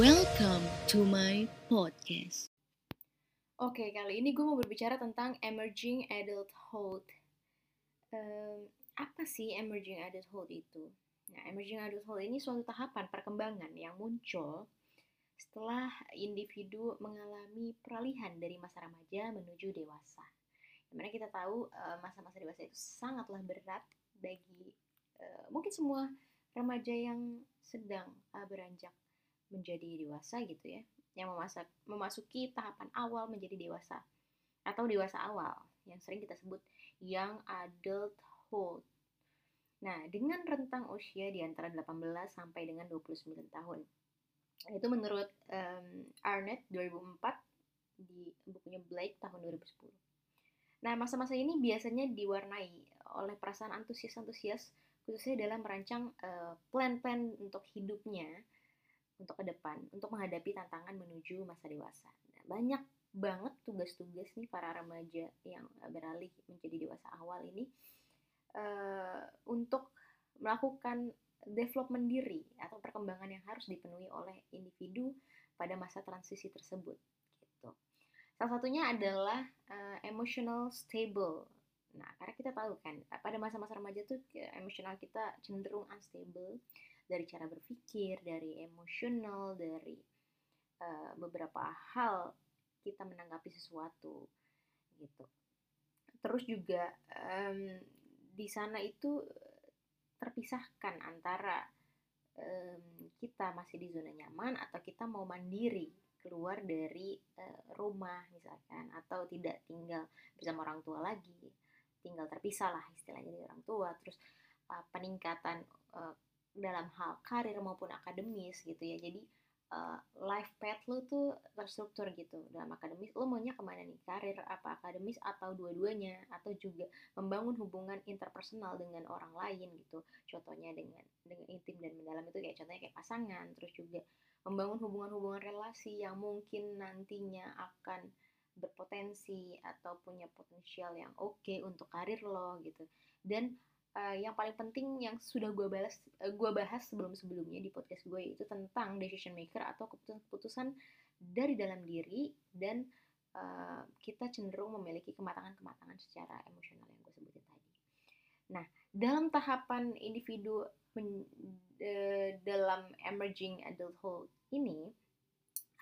Welcome to my podcast. Oke, kali ini gue mau berbicara tentang emerging adulthood. Em, apa sih emerging adulthood itu? Nah, emerging adulthood ini suatu tahapan perkembangan yang muncul setelah individu mengalami peralihan dari masa remaja menuju dewasa. Di mana kita tahu eh, masa-masa dewasa itu sangatlah berat bagi eh, mungkin semua remaja yang sedang eh, beranjak menjadi dewasa gitu ya yang memasak, memasuki tahapan awal menjadi dewasa atau dewasa awal yang sering kita sebut young adulthood. Nah, dengan rentang usia di antara 18 sampai dengan 29 tahun. Itu menurut um, Arnett 2004 di bukunya Blake tahun 2010. Nah, masa-masa ini biasanya diwarnai oleh perasaan antusias-antusias khususnya dalam merancang uh, plan-plan untuk hidupnya untuk ke depan untuk menghadapi tantangan menuju masa dewasa. Nah, banyak banget tugas-tugas nih para remaja yang beralih menjadi dewasa awal ini uh, untuk melakukan development diri atau perkembangan yang harus dipenuhi oleh individu pada masa transisi tersebut. Gitu. Salah satunya adalah uh, emotional stable. Nah, karena kita tahu kan pada masa-masa remaja tuh emosional kita cenderung unstable dari cara berpikir, dari emosional, dari uh, beberapa hal kita menanggapi sesuatu gitu. Terus juga um, di sana itu terpisahkan antara um, kita masih di zona nyaman atau kita mau mandiri keluar dari uh, rumah misalkan atau tidak tinggal bersama orang tua lagi tinggal terpisah lah istilahnya dari orang tua terus uh, peningkatan uh, dalam hal karir maupun akademis gitu ya. Jadi uh, life path lo tuh terstruktur gitu. Dalam akademis lo maunya ke mana nih? Karir apa akademis atau dua-duanya? Atau juga membangun hubungan interpersonal dengan orang lain gitu. Contohnya dengan dengan intim dan mendalam itu kayak contohnya kayak pasangan. Terus juga membangun hubungan-hubungan relasi yang mungkin nantinya akan berpotensi atau punya potensial yang oke okay untuk karir lo gitu. Dan uh, yang paling penting yang sudah gue bahas uh, gue bahas sebelum sebelumnya di podcast gue itu tentang decision maker atau keputusan-keputusan dari dalam diri dan uh, kita cenderung memiliki kematangan-kematangan secara emosional yang gue sebutin tadi. Nah, dalam tahapan individu men, uh, dalam emerging adulthood ini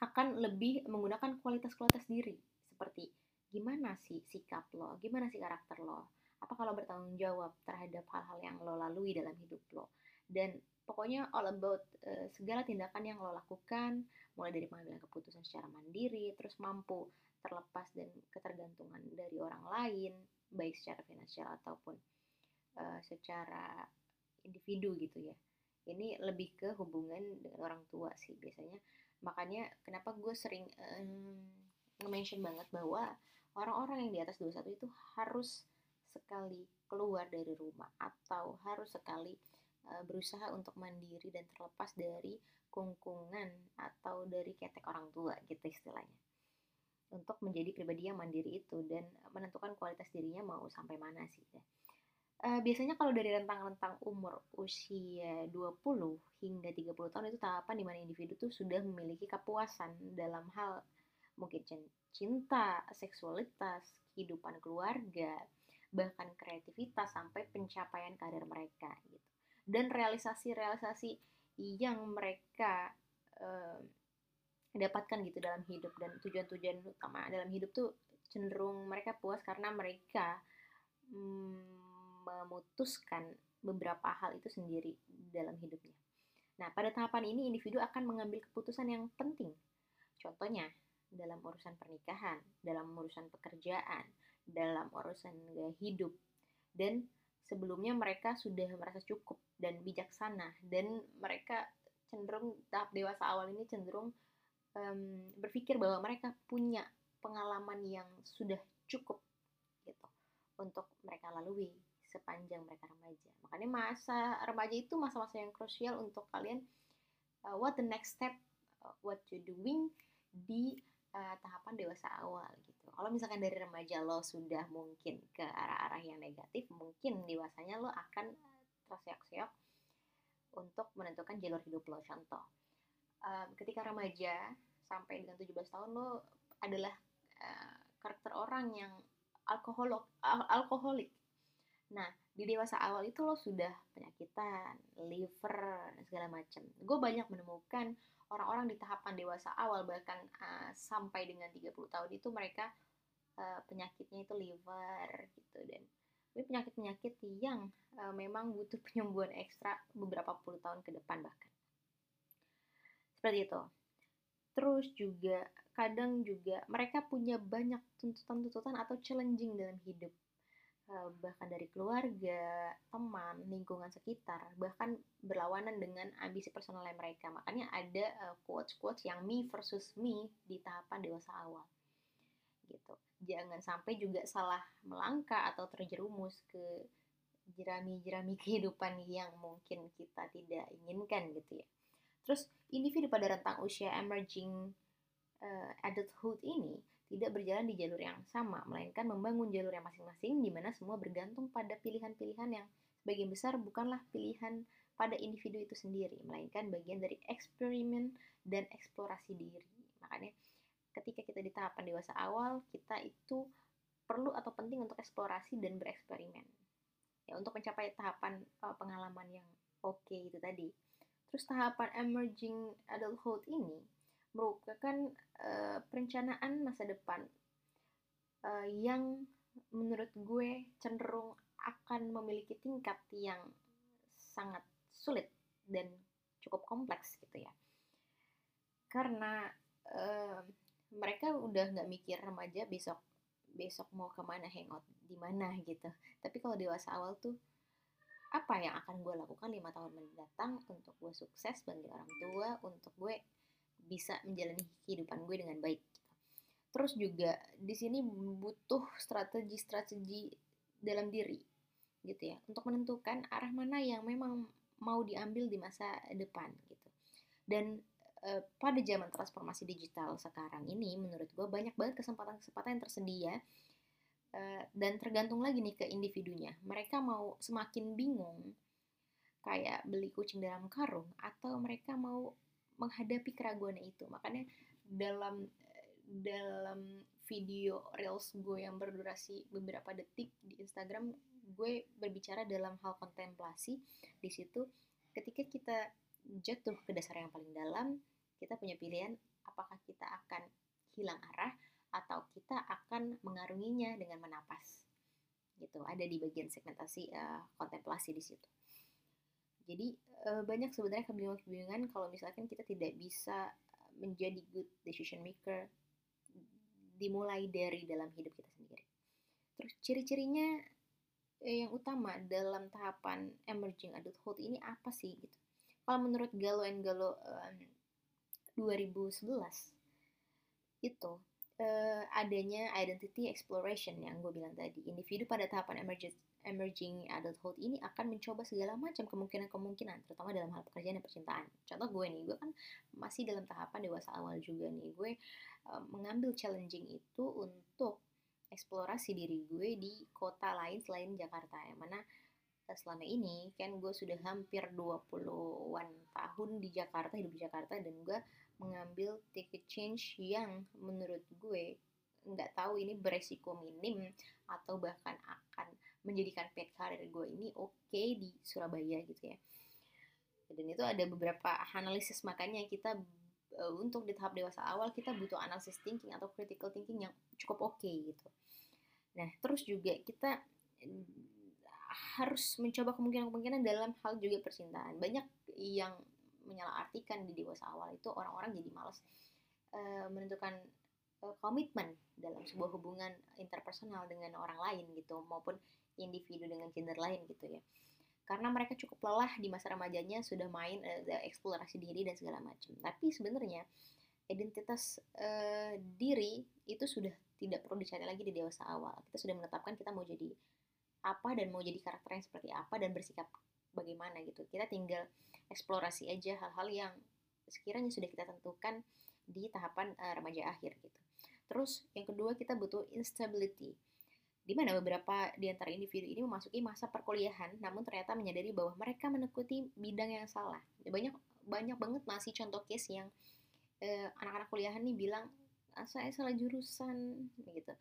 akan lebih menggunakan kualitas-kualitas diri seperti gimana sih sikap lo, gimana sih karakter lo, apa kalau bertanggung jawab terhadap hal-hal yang lo lalui dalam hidup lo? Dan pokoknya all about uh, segala tindakan yang lo lakukan mulai dari pengambilan keputusan secara mandiri terus mampu terlepas dan ketergantungan dari orang lain baik secara finansial ataupun uh, secara individu gitu ya. Ini lebih ke hubungan dengan orang tua sih biasanya. Makanya kenapa gue sering um, nge-mention banget bahwa orang-orang yang di atas 21 itu harus sekali keluar dari rumah atau harus sekali uh, berusaha untuk mandiri dan terlepas dari kungkungan atau dari ketek orang tua gitu istilahnya untuk menjadi pribadi yang mandiri itu dan menentukan kualitas dirinya mau sampai mana sih ya. Uh, biasanya kalau dari rentang-rentang umur usia 20 hingga 30 tahun itu tahapan di mana individu tuh sudah memiliki kepuasan dalam hal mungkin cinta, seksualitas, kehidupan keluarga, bahkan kreativitas sampai pencapaian karir mereka gitu dan realisasi-realisasi yang mereka uh, dapatkan gitu dalam hidup dan tujuan-tujuan utama dalam hidup tuh cenderung mereka puas karena mereka mm, memutuskan beberapa hal itu sendiri dalam hidupnya. Nah, pada tahapan ini individu akan mengambil keputusan yang penting. Contohnya, dalam urusan pernikahan, dalam urusan pekerjaan, dalam urusan gaya hidup dan sebelumnya mereka sudah merasa cukup dan bijaksana dan mereka cenderung tahap dewasa awal ini cenderung um, berpikir bahwa mereka punya pengalaman yang sudah cukup gitu untuk mereka lalui sepanjang mereka remaja. Makanya masa remaja itu masa-masa yang krusial untuk kalian uh, what the next step uh, what you doing di uh, tahapan dewasa awal gitu. Kalau misalkan dari remaja lo sudah mungkin ke arah-arah yang negatif, mungkin dewasanya lo akan terseok-seok untuk menentukan jalur hidup lo. Contoh, um, ketika remaja sampai dengan 17 tahun lo adalah uh, karakter orang yang alkoholok al alkoholik nah di dewasa awal itu lo sudah penyakitan liver segala macam gue banyak menemukan orang-orang di tahapan dewasa awal bahkan uh, sampai dengan 30 tahun itu mereka uh, penyakitnya itu liver gitu dan ini penyakit-penyakit yang uh, memang butuh penyembuhan ekstra beberapa puluh tahun ke depan bahkan seperti itu terus juga kadang juga mereka punya banyak tuntutan-tuntutan atau challenging dalam hidup Eh, bahkan dari keluarga, teman, lingkungan sekitar, bahkan berlawanan dengan ambisi personal mereka. Makanya ada quotes-quotes yang me versus me di tahapan dewasa awal. Gitu. Jangan sampai juga salah melangkah atau terjerumus ke jerami-jerami kehidupan yang mungkin kita tidak inginkan gitu ya. Terus individu pada rentang usia emerging uh, adulthood ini tidak berjalan di jalur yang sama, melainkan membangun jalur yang masing-masing di mana semua bergantung pada pilihan-pilihan yang sebagian besar bukanlah pilihan pada individu itu sendiri, melainkan bagian dari eksperimen dan eksplorasi diri. Makanya ketika kita di tahapan dewasa awal, kita itu perlu atau penting untuk eksplorasi dan bereksperimen. Ya, untuk mencapai tahapan uh, pengalaman yang oke okay itu tadi. Terus tahapan emerging adulthood ini merupakan uh, perencanaan masa depan uh, yang menurut gue cenderung akan memiliki tingkat yang sangat sulit dan cukup kompleks gitu ya karena uh, mereka udah nggak mikir remaja besok besok mau ke mana hangout di mana gitu tapi kalau dewasa awal tuh apa yang akan gue lakukan lima tahun mendatang untuk gue sukses bagi orang tua untuk gue bisa menjalani kehidupan gue dengan baik. Terus juga di sini butuh strategi-strategi dalam diri gitu ya untuk menentukan arah mana yang memang mau diambil di masa depan gitu. Dan e, pada zaman transformasi digital sekarang ini menurut gue banyak banget kesempatan-kesempatan yang tersedia e, dan tergantung lagi nih ke individunya. Mereka mau semakin bingung kayak beli kucing dalam karung atau mereka mau menghadapi keraguan itu makanya dalam dalam video reels gue yang berdurasi beberapa detik di Instagram gue berbicara dalam hal kontemplasi di situ ketika kita jatuh ke dasar yang paling dalam kita punya pilihan apakah kita akan hilang arah atau kita akan mengarunginya dengan menapas gitu ada di bagian segmentasi uh, kontemplasi di situ jadi uh, banyak sebenarnya kebingungan-kebingungan kalau misalkan kita tidak bisa menjadi good decision maker dimulai dari dalam hidup kita sendiri. Terus ciri-cirinya eh, yang utama dalam tahapan emerging adulthood ini apa sih gitu? Kalau menurut Galo and Galo um, 2011 itu uh, adanya identity exploration yang gue bilang tadi. Individu pada tahapan emerging emerging adulthood ini akan mencoba segala macam kemungkinan-kemungkinan, terutama dalam hal pekerjaan dan percintaan. Contoh gue nih, gue kan masih dalam tahapan dewasa awal juga nih. Gue uh, mengambil challenging itu untuk eksplorasi diri gue di kota lain selain Jakarta, yang mana selama ini kan gue sudah hampir 20-an tahun di Jakarta, hidup di Jakarta, dan gue mengambil ticket change yang menurut gue nggak tahu ini beresiko minim atau bahkan akan menjadikan paid career gue ini oke okay di Surabaya gitu ya. Dan itu ada beberapa analisis makanya kita uh, untuk di tahap dewasa awal kita butuh analisis thinking atau critical thinking yang cukup oke okay, gitu. Nah terus juga kita harus mencoba kemungkinan-kemungkinan dalam hal juga percintaan. Banyak yang menyalahartikan di dewasa awal itu orang-orang jadi malas uh, menentukan uh, komitmen dalam sebuah hubungan interpersonal dengan orang lain gitu maupun individu dengan gender lain gitu ya. Karena mereka cukup lelah di masa remajanya sudah main uh, eksplorasi diri dan segala macam. Tapi sebenarnya identitas uh, diri itu sudah tidak perlu dicari lagi di dewasa awal. Kita sudah menetapkan kita mau jadi apa dan mau jadi karakter yang seperti apa dan bersikap bagaimana gitu. Kita tinggal eksplorasi aja hal-hal yang sekiranya sudah kita tentukan di tahapan uh, remaja akhir gitu. Terus yang kedua kita butuh instability di mana beberapa di antara individu ini memasuki masa perkuliahan namun ternyata menyadari bahwa mereka menekuti bidang yang salah. Banyak banyak banget masih contoh case yang uh, anak-anak kuliahan nih bilang ah, saya salah jurusan gitu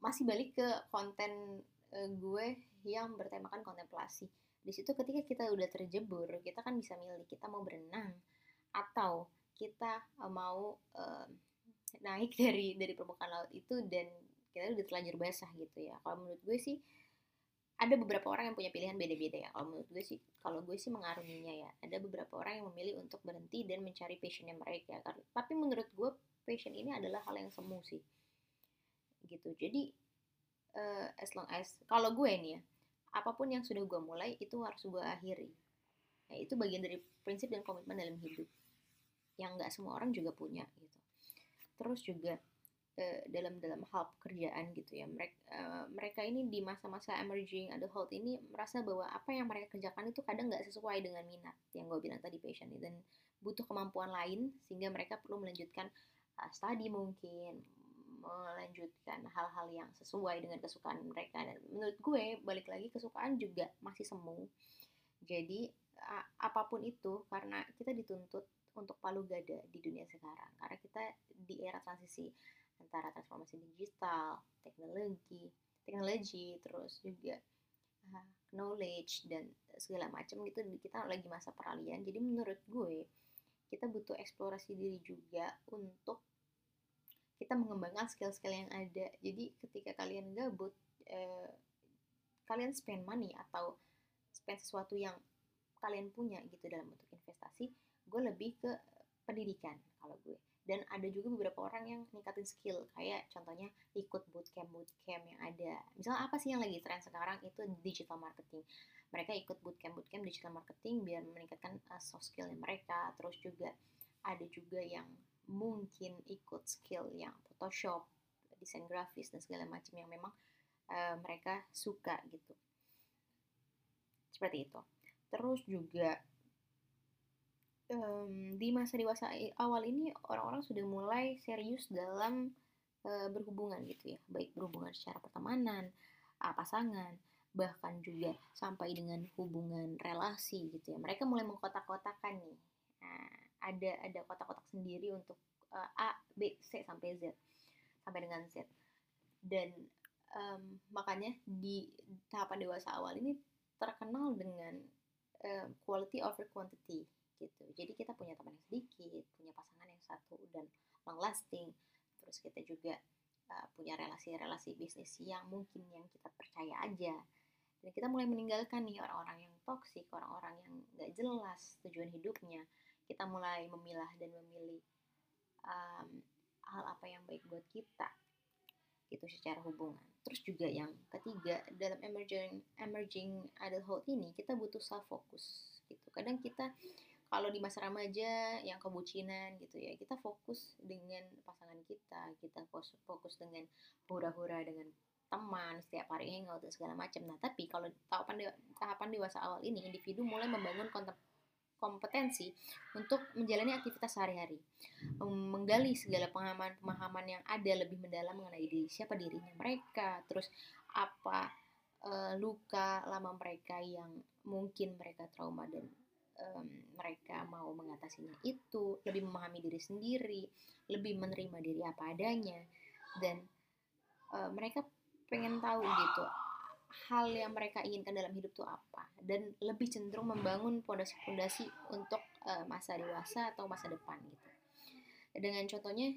masih balik ke konten uh, gue yang bertemakan kontemplasi. Di situ ketika kita udah terjebur kita kan bisa milih kita mau berenang atau kita mau uh, naik dari dari permukaan laut itu dan kita udah terlanjur basah gitu ya. Kalau menurut gue sih ada beberapa orang yang punya pilihan beda-beda ya. Kalau menurut gue sih kalau gue sih mengarunginya ya ada beberapa orang yang memilih untuk berhenti dan mencari passionnya mereka. Tapi menurut gue passion ini adalah hal yang semu sih gitu. Jadi uh, as long as kalau gue nih ya apa pun yang sudah gue mulai itu harus gue akhiri. Ya, itu bagian dari prinsip dan komitmen dalam hidup yang nggak semua orang juga punya gitu. Terus juga uh, dalam dalam hal pekerjaan gitu ya mereka uh, mereka ini di masa-masa emerging adulthood ini merasa bahwa apa yang mereka kerjakan itu kadang nggak sesuai dengan minat yang gue bilang tadi passion dan butuh kemampuan lain sehingga mereka perlu melanjutkan uh, studi mungkin melanjutkan hal-hal yang sesuai dengan kesukaan mereka. Dan menurut gue balik lagi kesukaan juga masih semu. Jadi apa pun itu karena kita dituntut untuk palu gada di dunia sekarang. Karena kita di era transisi antara transformasi digital, teknologi, teknologi terus juga knowledge dan segala macam gitu kita lagi masa peralihan. Jadi menurut gue kita butuh eksplorasi diri juga untuk kita mengembangkan skill-skill yang ada. Jadi ketika kalian gabut, eh, kalian spend money atau spend sesuatu yang kalian punya gitu dalam bentuk investasi, gue lebih ke pendidikan kalau gue. Dan ada juga beberapa orang yang ningkatin skill kayak contohnya ikut bootcamp bootcamp yang ada. Misalnya apa sih yang lagi tren sekarang? Itu digital marketing. Mereka ikut bootcamp bootcamp digital marketing biar meningkatkan uh, soft skill mereka. Terus juga ada juga yang mungkin ikut skill yang Photoshop desain grafis dan segala macam yang memang uh, mereka suka gitu seperti itu terus juga um, di masa dewasa awal ini orang-orang sudah mulai serius dalam uh, berhubungan gitu ya, baik berhubungan secara pertemanan, uh, pasangan, bahkan juga sampai dengan hubungan relasi gitu ya. Mereka mulai mengkotak-kotakan nih. Ada ada kotak-kotak sendiri untuk uh, A, B, C sampai Z. Sampai dengan Z. Dan um, makanya di tahapan dewasa awal ini terkenal dengan uh, quality over quantity gitu. Jadi kita punya teman yang sedikit punya pasangan yang satu dan long lasting terus kita juga uh, punya relasi-relasi bisnis yang mungkin yang kita percaya aja. Dan kita mulai meninggalkan nih orang-orang yang toksik orang-orang yang gak jelas tujuan hidupnya kita mulai memilah dan memilih um, hal apa yang baik buat kita gitu secara hubungan. Terus juga yang ketiga dalam emerging emerging adulthood ini kita butuh self focus gitu. Kadang kita kalau di masa remaja yang kebucinan gitu ya kita fokus dengan pasangan kita kita fokus dengan hura-hura dengan teman setiap hari hangout dan segala macam nah tapi kalau tahapan tahapan dewasa awal ini individu mulai membangun kompetensi untuk menjalani aktivitas sehari-hari. Menggali segala pemahaman-pemahaman yang ada lebih mendalam mengenai diri siapa dirinya mereka terus apa uh, luka lama mereka yang mungkin mereka trauma dan um, mereka mau mengatasinya itu, lebih memahami diri sendiri, lebih menerima diri apa adanya, dan uh, mereka pengen tahu gitu hal yang mereka inginkan dalam hidup itu apa, dan lebih cenderung membangun fondasi-fondasi untuk uh, masa dewasa atau masa depan gitu. Dengan contohnya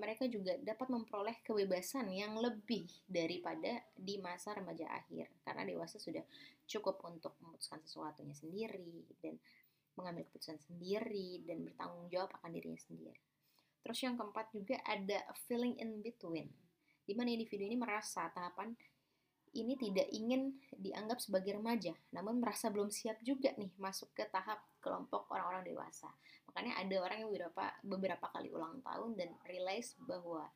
mereka juga dapat memperoleh kebebasan yang lebih daripada di masa remaja akhir karena dewasa sudah cukup untuk memutuskan sesuatunya sendiri dan mengambil keputusan sendiri dan bertanggung jawab akan dirinya sendiri. Terus yang keempat juga ada feeling in between, di mana individu ini merasa tahapan ini tidak ingin dianggap sebagai remaja, namun merasa belum siap juga nih masuk ke tahap kelompok orang-orang dewasa. Makanya ada orang yang beberapa beberapa kali ulang tahun dan realize bahwa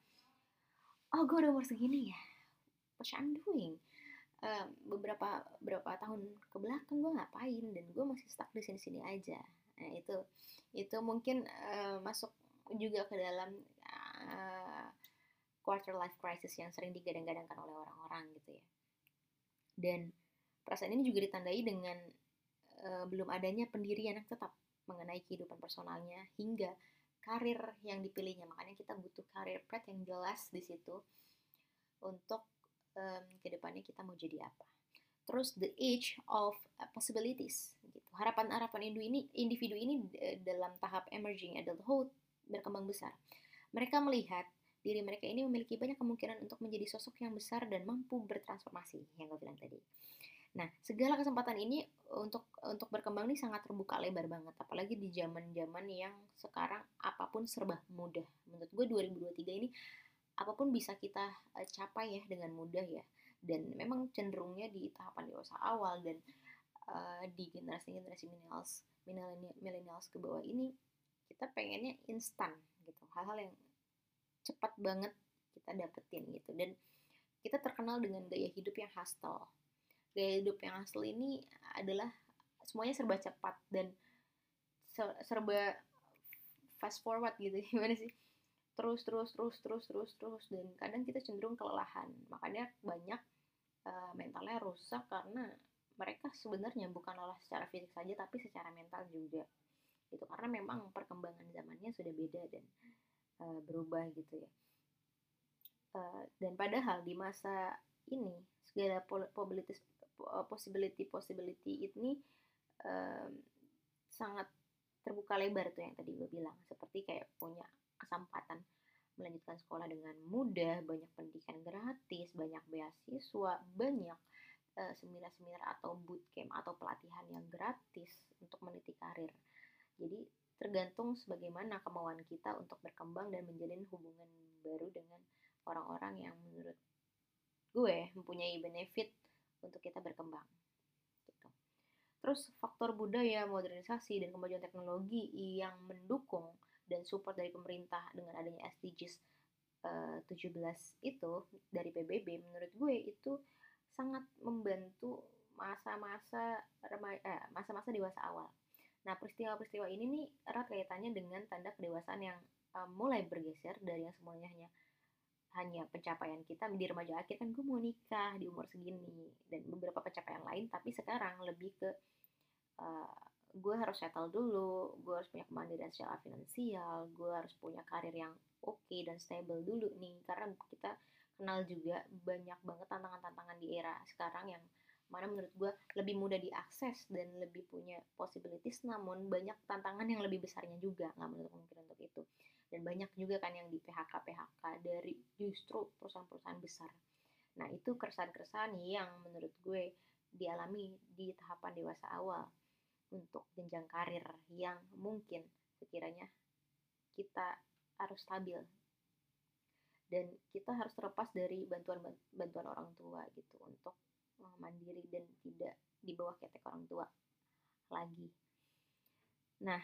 oh gue udah umur segini ya, what I'm doing? uh, beberapa beberapa tahun ke belakang gue ngapain dan gue masih stuck di sini-sini aja nah itu itu mungkin uh, masuk juga ke dalam uh, quarter life crisis yang sering digadang-gadangkan oleh orang-orang gitu ya dan perasaan ini juga ditandai dengan uh, belum adanya pendirian yang tetap mengenai kehidupan personalnya hingga karir yang dipilihnya. Makanya kita butuh karir path yang jelas di situ untuk um, ke depannya kita mau jadi apa. Terus the age of possibilities gitu. Harapan-harapan individu ini individu ini dalam tahap emerging adulthood berkembang besar. Mereka melihat diri mereka ini memiliki banyak kemungkinan untuk menjadi sosok yang besar dan mampu bertransformasi yang gue bilang tadi Nah, segala kesempatan ini untuk untuk berkembang ini sangat terbuka lebar banget, apalagi di zaman-zaman yang sekarang apa pun serba mudah. Menurut gue 2023 ini apa pun bisa kita uh, capai ya dengan mudah ya. Dan memang cenderungnya di tahapan dewasa awal dan uh, di generasi-generasi millennials, millennials ke bawah ini kita pengennya instan gitu. Hal-hal yang cepat banget kita dapetin gitu. Dan kita terkenal dengan gaya hidup yang hustle. Gaya hidup yang asli ini adalah semuanya serba cepat dan serba fast forward gitu gimana sih? Terus terus terus terus terus terus. Dan kadang kita cenderung kelelahan. Makanya banyak uh, mentalnya rusak karena mereka sebenarnya bukan lelah secara fisik saja tapi secara mental juga. Gitu karena memang perkembangan zamannya sudah beda dan uh, berubah gitu ya. Uh, dan padahal di masa ini segala probabilitas Uh, possibility possibility ini um, sangat terbuka lebar tuh yang tadi gue bilang. Seperti kayak punya kesempatan melanjutkan sekolah dengan mudah banyak pendidikan gratis banyak beasiswa banyak uh, seminar-seminar atau bootcamp atau pelatihan yang gratis untuk meniti karir. Jadi tergantung sebagaimana kemauan kita untuk berkembang dan menjalin hubungan baru dengan orang-orang yang menurut gue mempunyai benefit untuk kita berkembang. Gitu. Terus faktor budaya, modernisasi, dan kemajuan teknologi yang mendukung dan support dari pemerintah dengan adanya SDGs uh, 17 itu dari PBB menurut gue itu sangat membantu masa-masa eh, masa-masa dewasa awal. Nah, peristiwa-peristiwa ini nih erat kaitannya dengan tanda kedewasaan yang uh, mulai bergeser dari yang semuanya hanya hanya pencapaian kita. Di remaja akhir kan gue mau nikah di umur segini. Dan beberapa pencapaian lain tapi sekarang lebih ke uh, gue harus settle dulu gue harus punya kemandirian secara finansial gue harus punya karir yang oke okay dan stable dulu nih. Karena kita kenal juga banyak banget tantangan-tantangan di era sekarang yang mana menurut gue lebih mudah diakses dan lebih punya possibilities namun banyak tantangan yang lebih besarnya juga nggak menutup kemungkinan untuk itu. Dan banyak juga kan yang di PHK PHK dari justru perusahaan-perusahaan besar. Nah itu keresahan-keresahan yang menurut gue dialami di tahapan dewasa awal untuk jenjang karir yang mungkin sekiranya kita harus stabil. Dan kita harus terlepas dari bantuan bantuan orang tua gitu untuk mandiri dan tidak di bawah ketek orang tua lagi. Nah,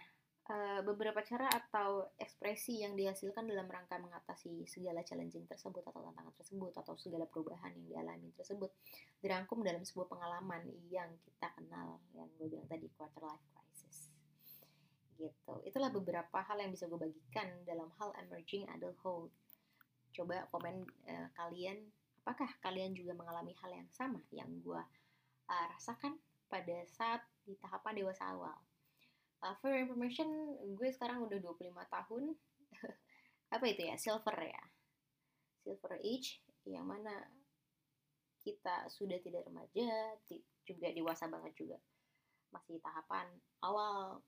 eh, beberapa cara atau ekspresi yang dihasilkan dalam rangka mengatasi segala challenging tersebut atau tantangan tersebut atau segala perubahan yang dialami tersebut dirangkum dalam sebuah pengalaman yang kita kenal yang gue bilang tadi quarter life crisis. Gitu. Itulah beberapa hal yang bisa gue bagikan dalam hal emerging adulthood. Coba komen uh, kalian Apakah kalian juga mengalami hal yang sama yang gue uh, rasakan pada saat di tahapan dewasa awal? Uh, for information, gue sekarang udah 25 tahun. Apa itu ya? Silver ya. Silver age, yang mana kita sudah tidak remaja, juga dewasa banget juga. Masih tahapan awal.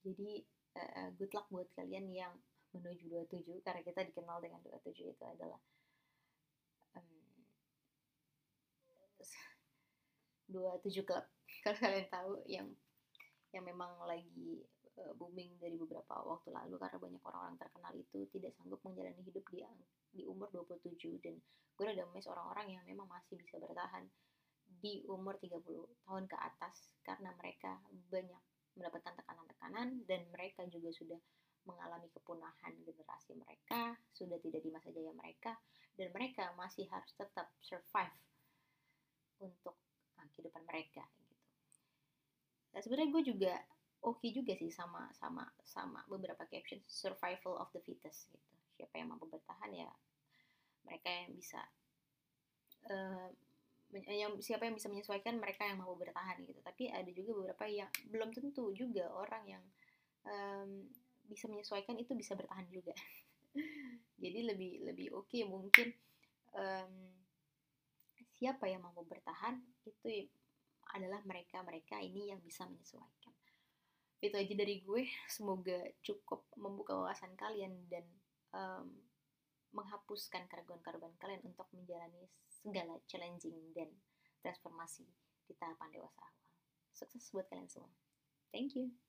Jadi, uh, good luck buat kalian yang menuju 27, karena kita dikenal dengan 27 itu adalah dua tujuh klub. Kalau kalian tahu yang yang memang lagi uh, booming dari beberapa waktu lalu karena banyak orang-orang terkenal itu tidak sanggup menjalani hidup di di umur 27 dan gue udah miss orang-orang yang memang masih bisa bertahan di umur 30 tahun ke atas karena mereka banyak mendapatkan tekanan-tekanan dan mereka juga sudah mengalami kepunahan generasi mereka, sudah tidak di masa jaya mereka, dan mereka masih harus tetap survive untuk uh, kehidupan mereka gitu. Nah, sebenarnya gue juga oke okay juga sih sama sama sama beberapa caption survival of the fittest gitu. Siapa yang mampu bertahan ya mereka yang bisa uh, yang siapa yang bisa menyesuaikan mereka yang mampu bertahan gitu tapi ada juga beberapa yang belum tentu juga orang yang em, bisa menyesuaikan itu bisa bertahan juga jadi lebih lebih oke mungkin em, siapa yang mampu bertahan itu adalah mereka-mereka ini yang bisa menyesuaikan itu aja dari gue semoga cukup membuka wawasan kalian dan em, menghapuskan keraguan-keraguan kalian untuk menjalani segala challenging dan transformasi di tahapan dewasa awal. Sukses buat kalian semua. Thank you.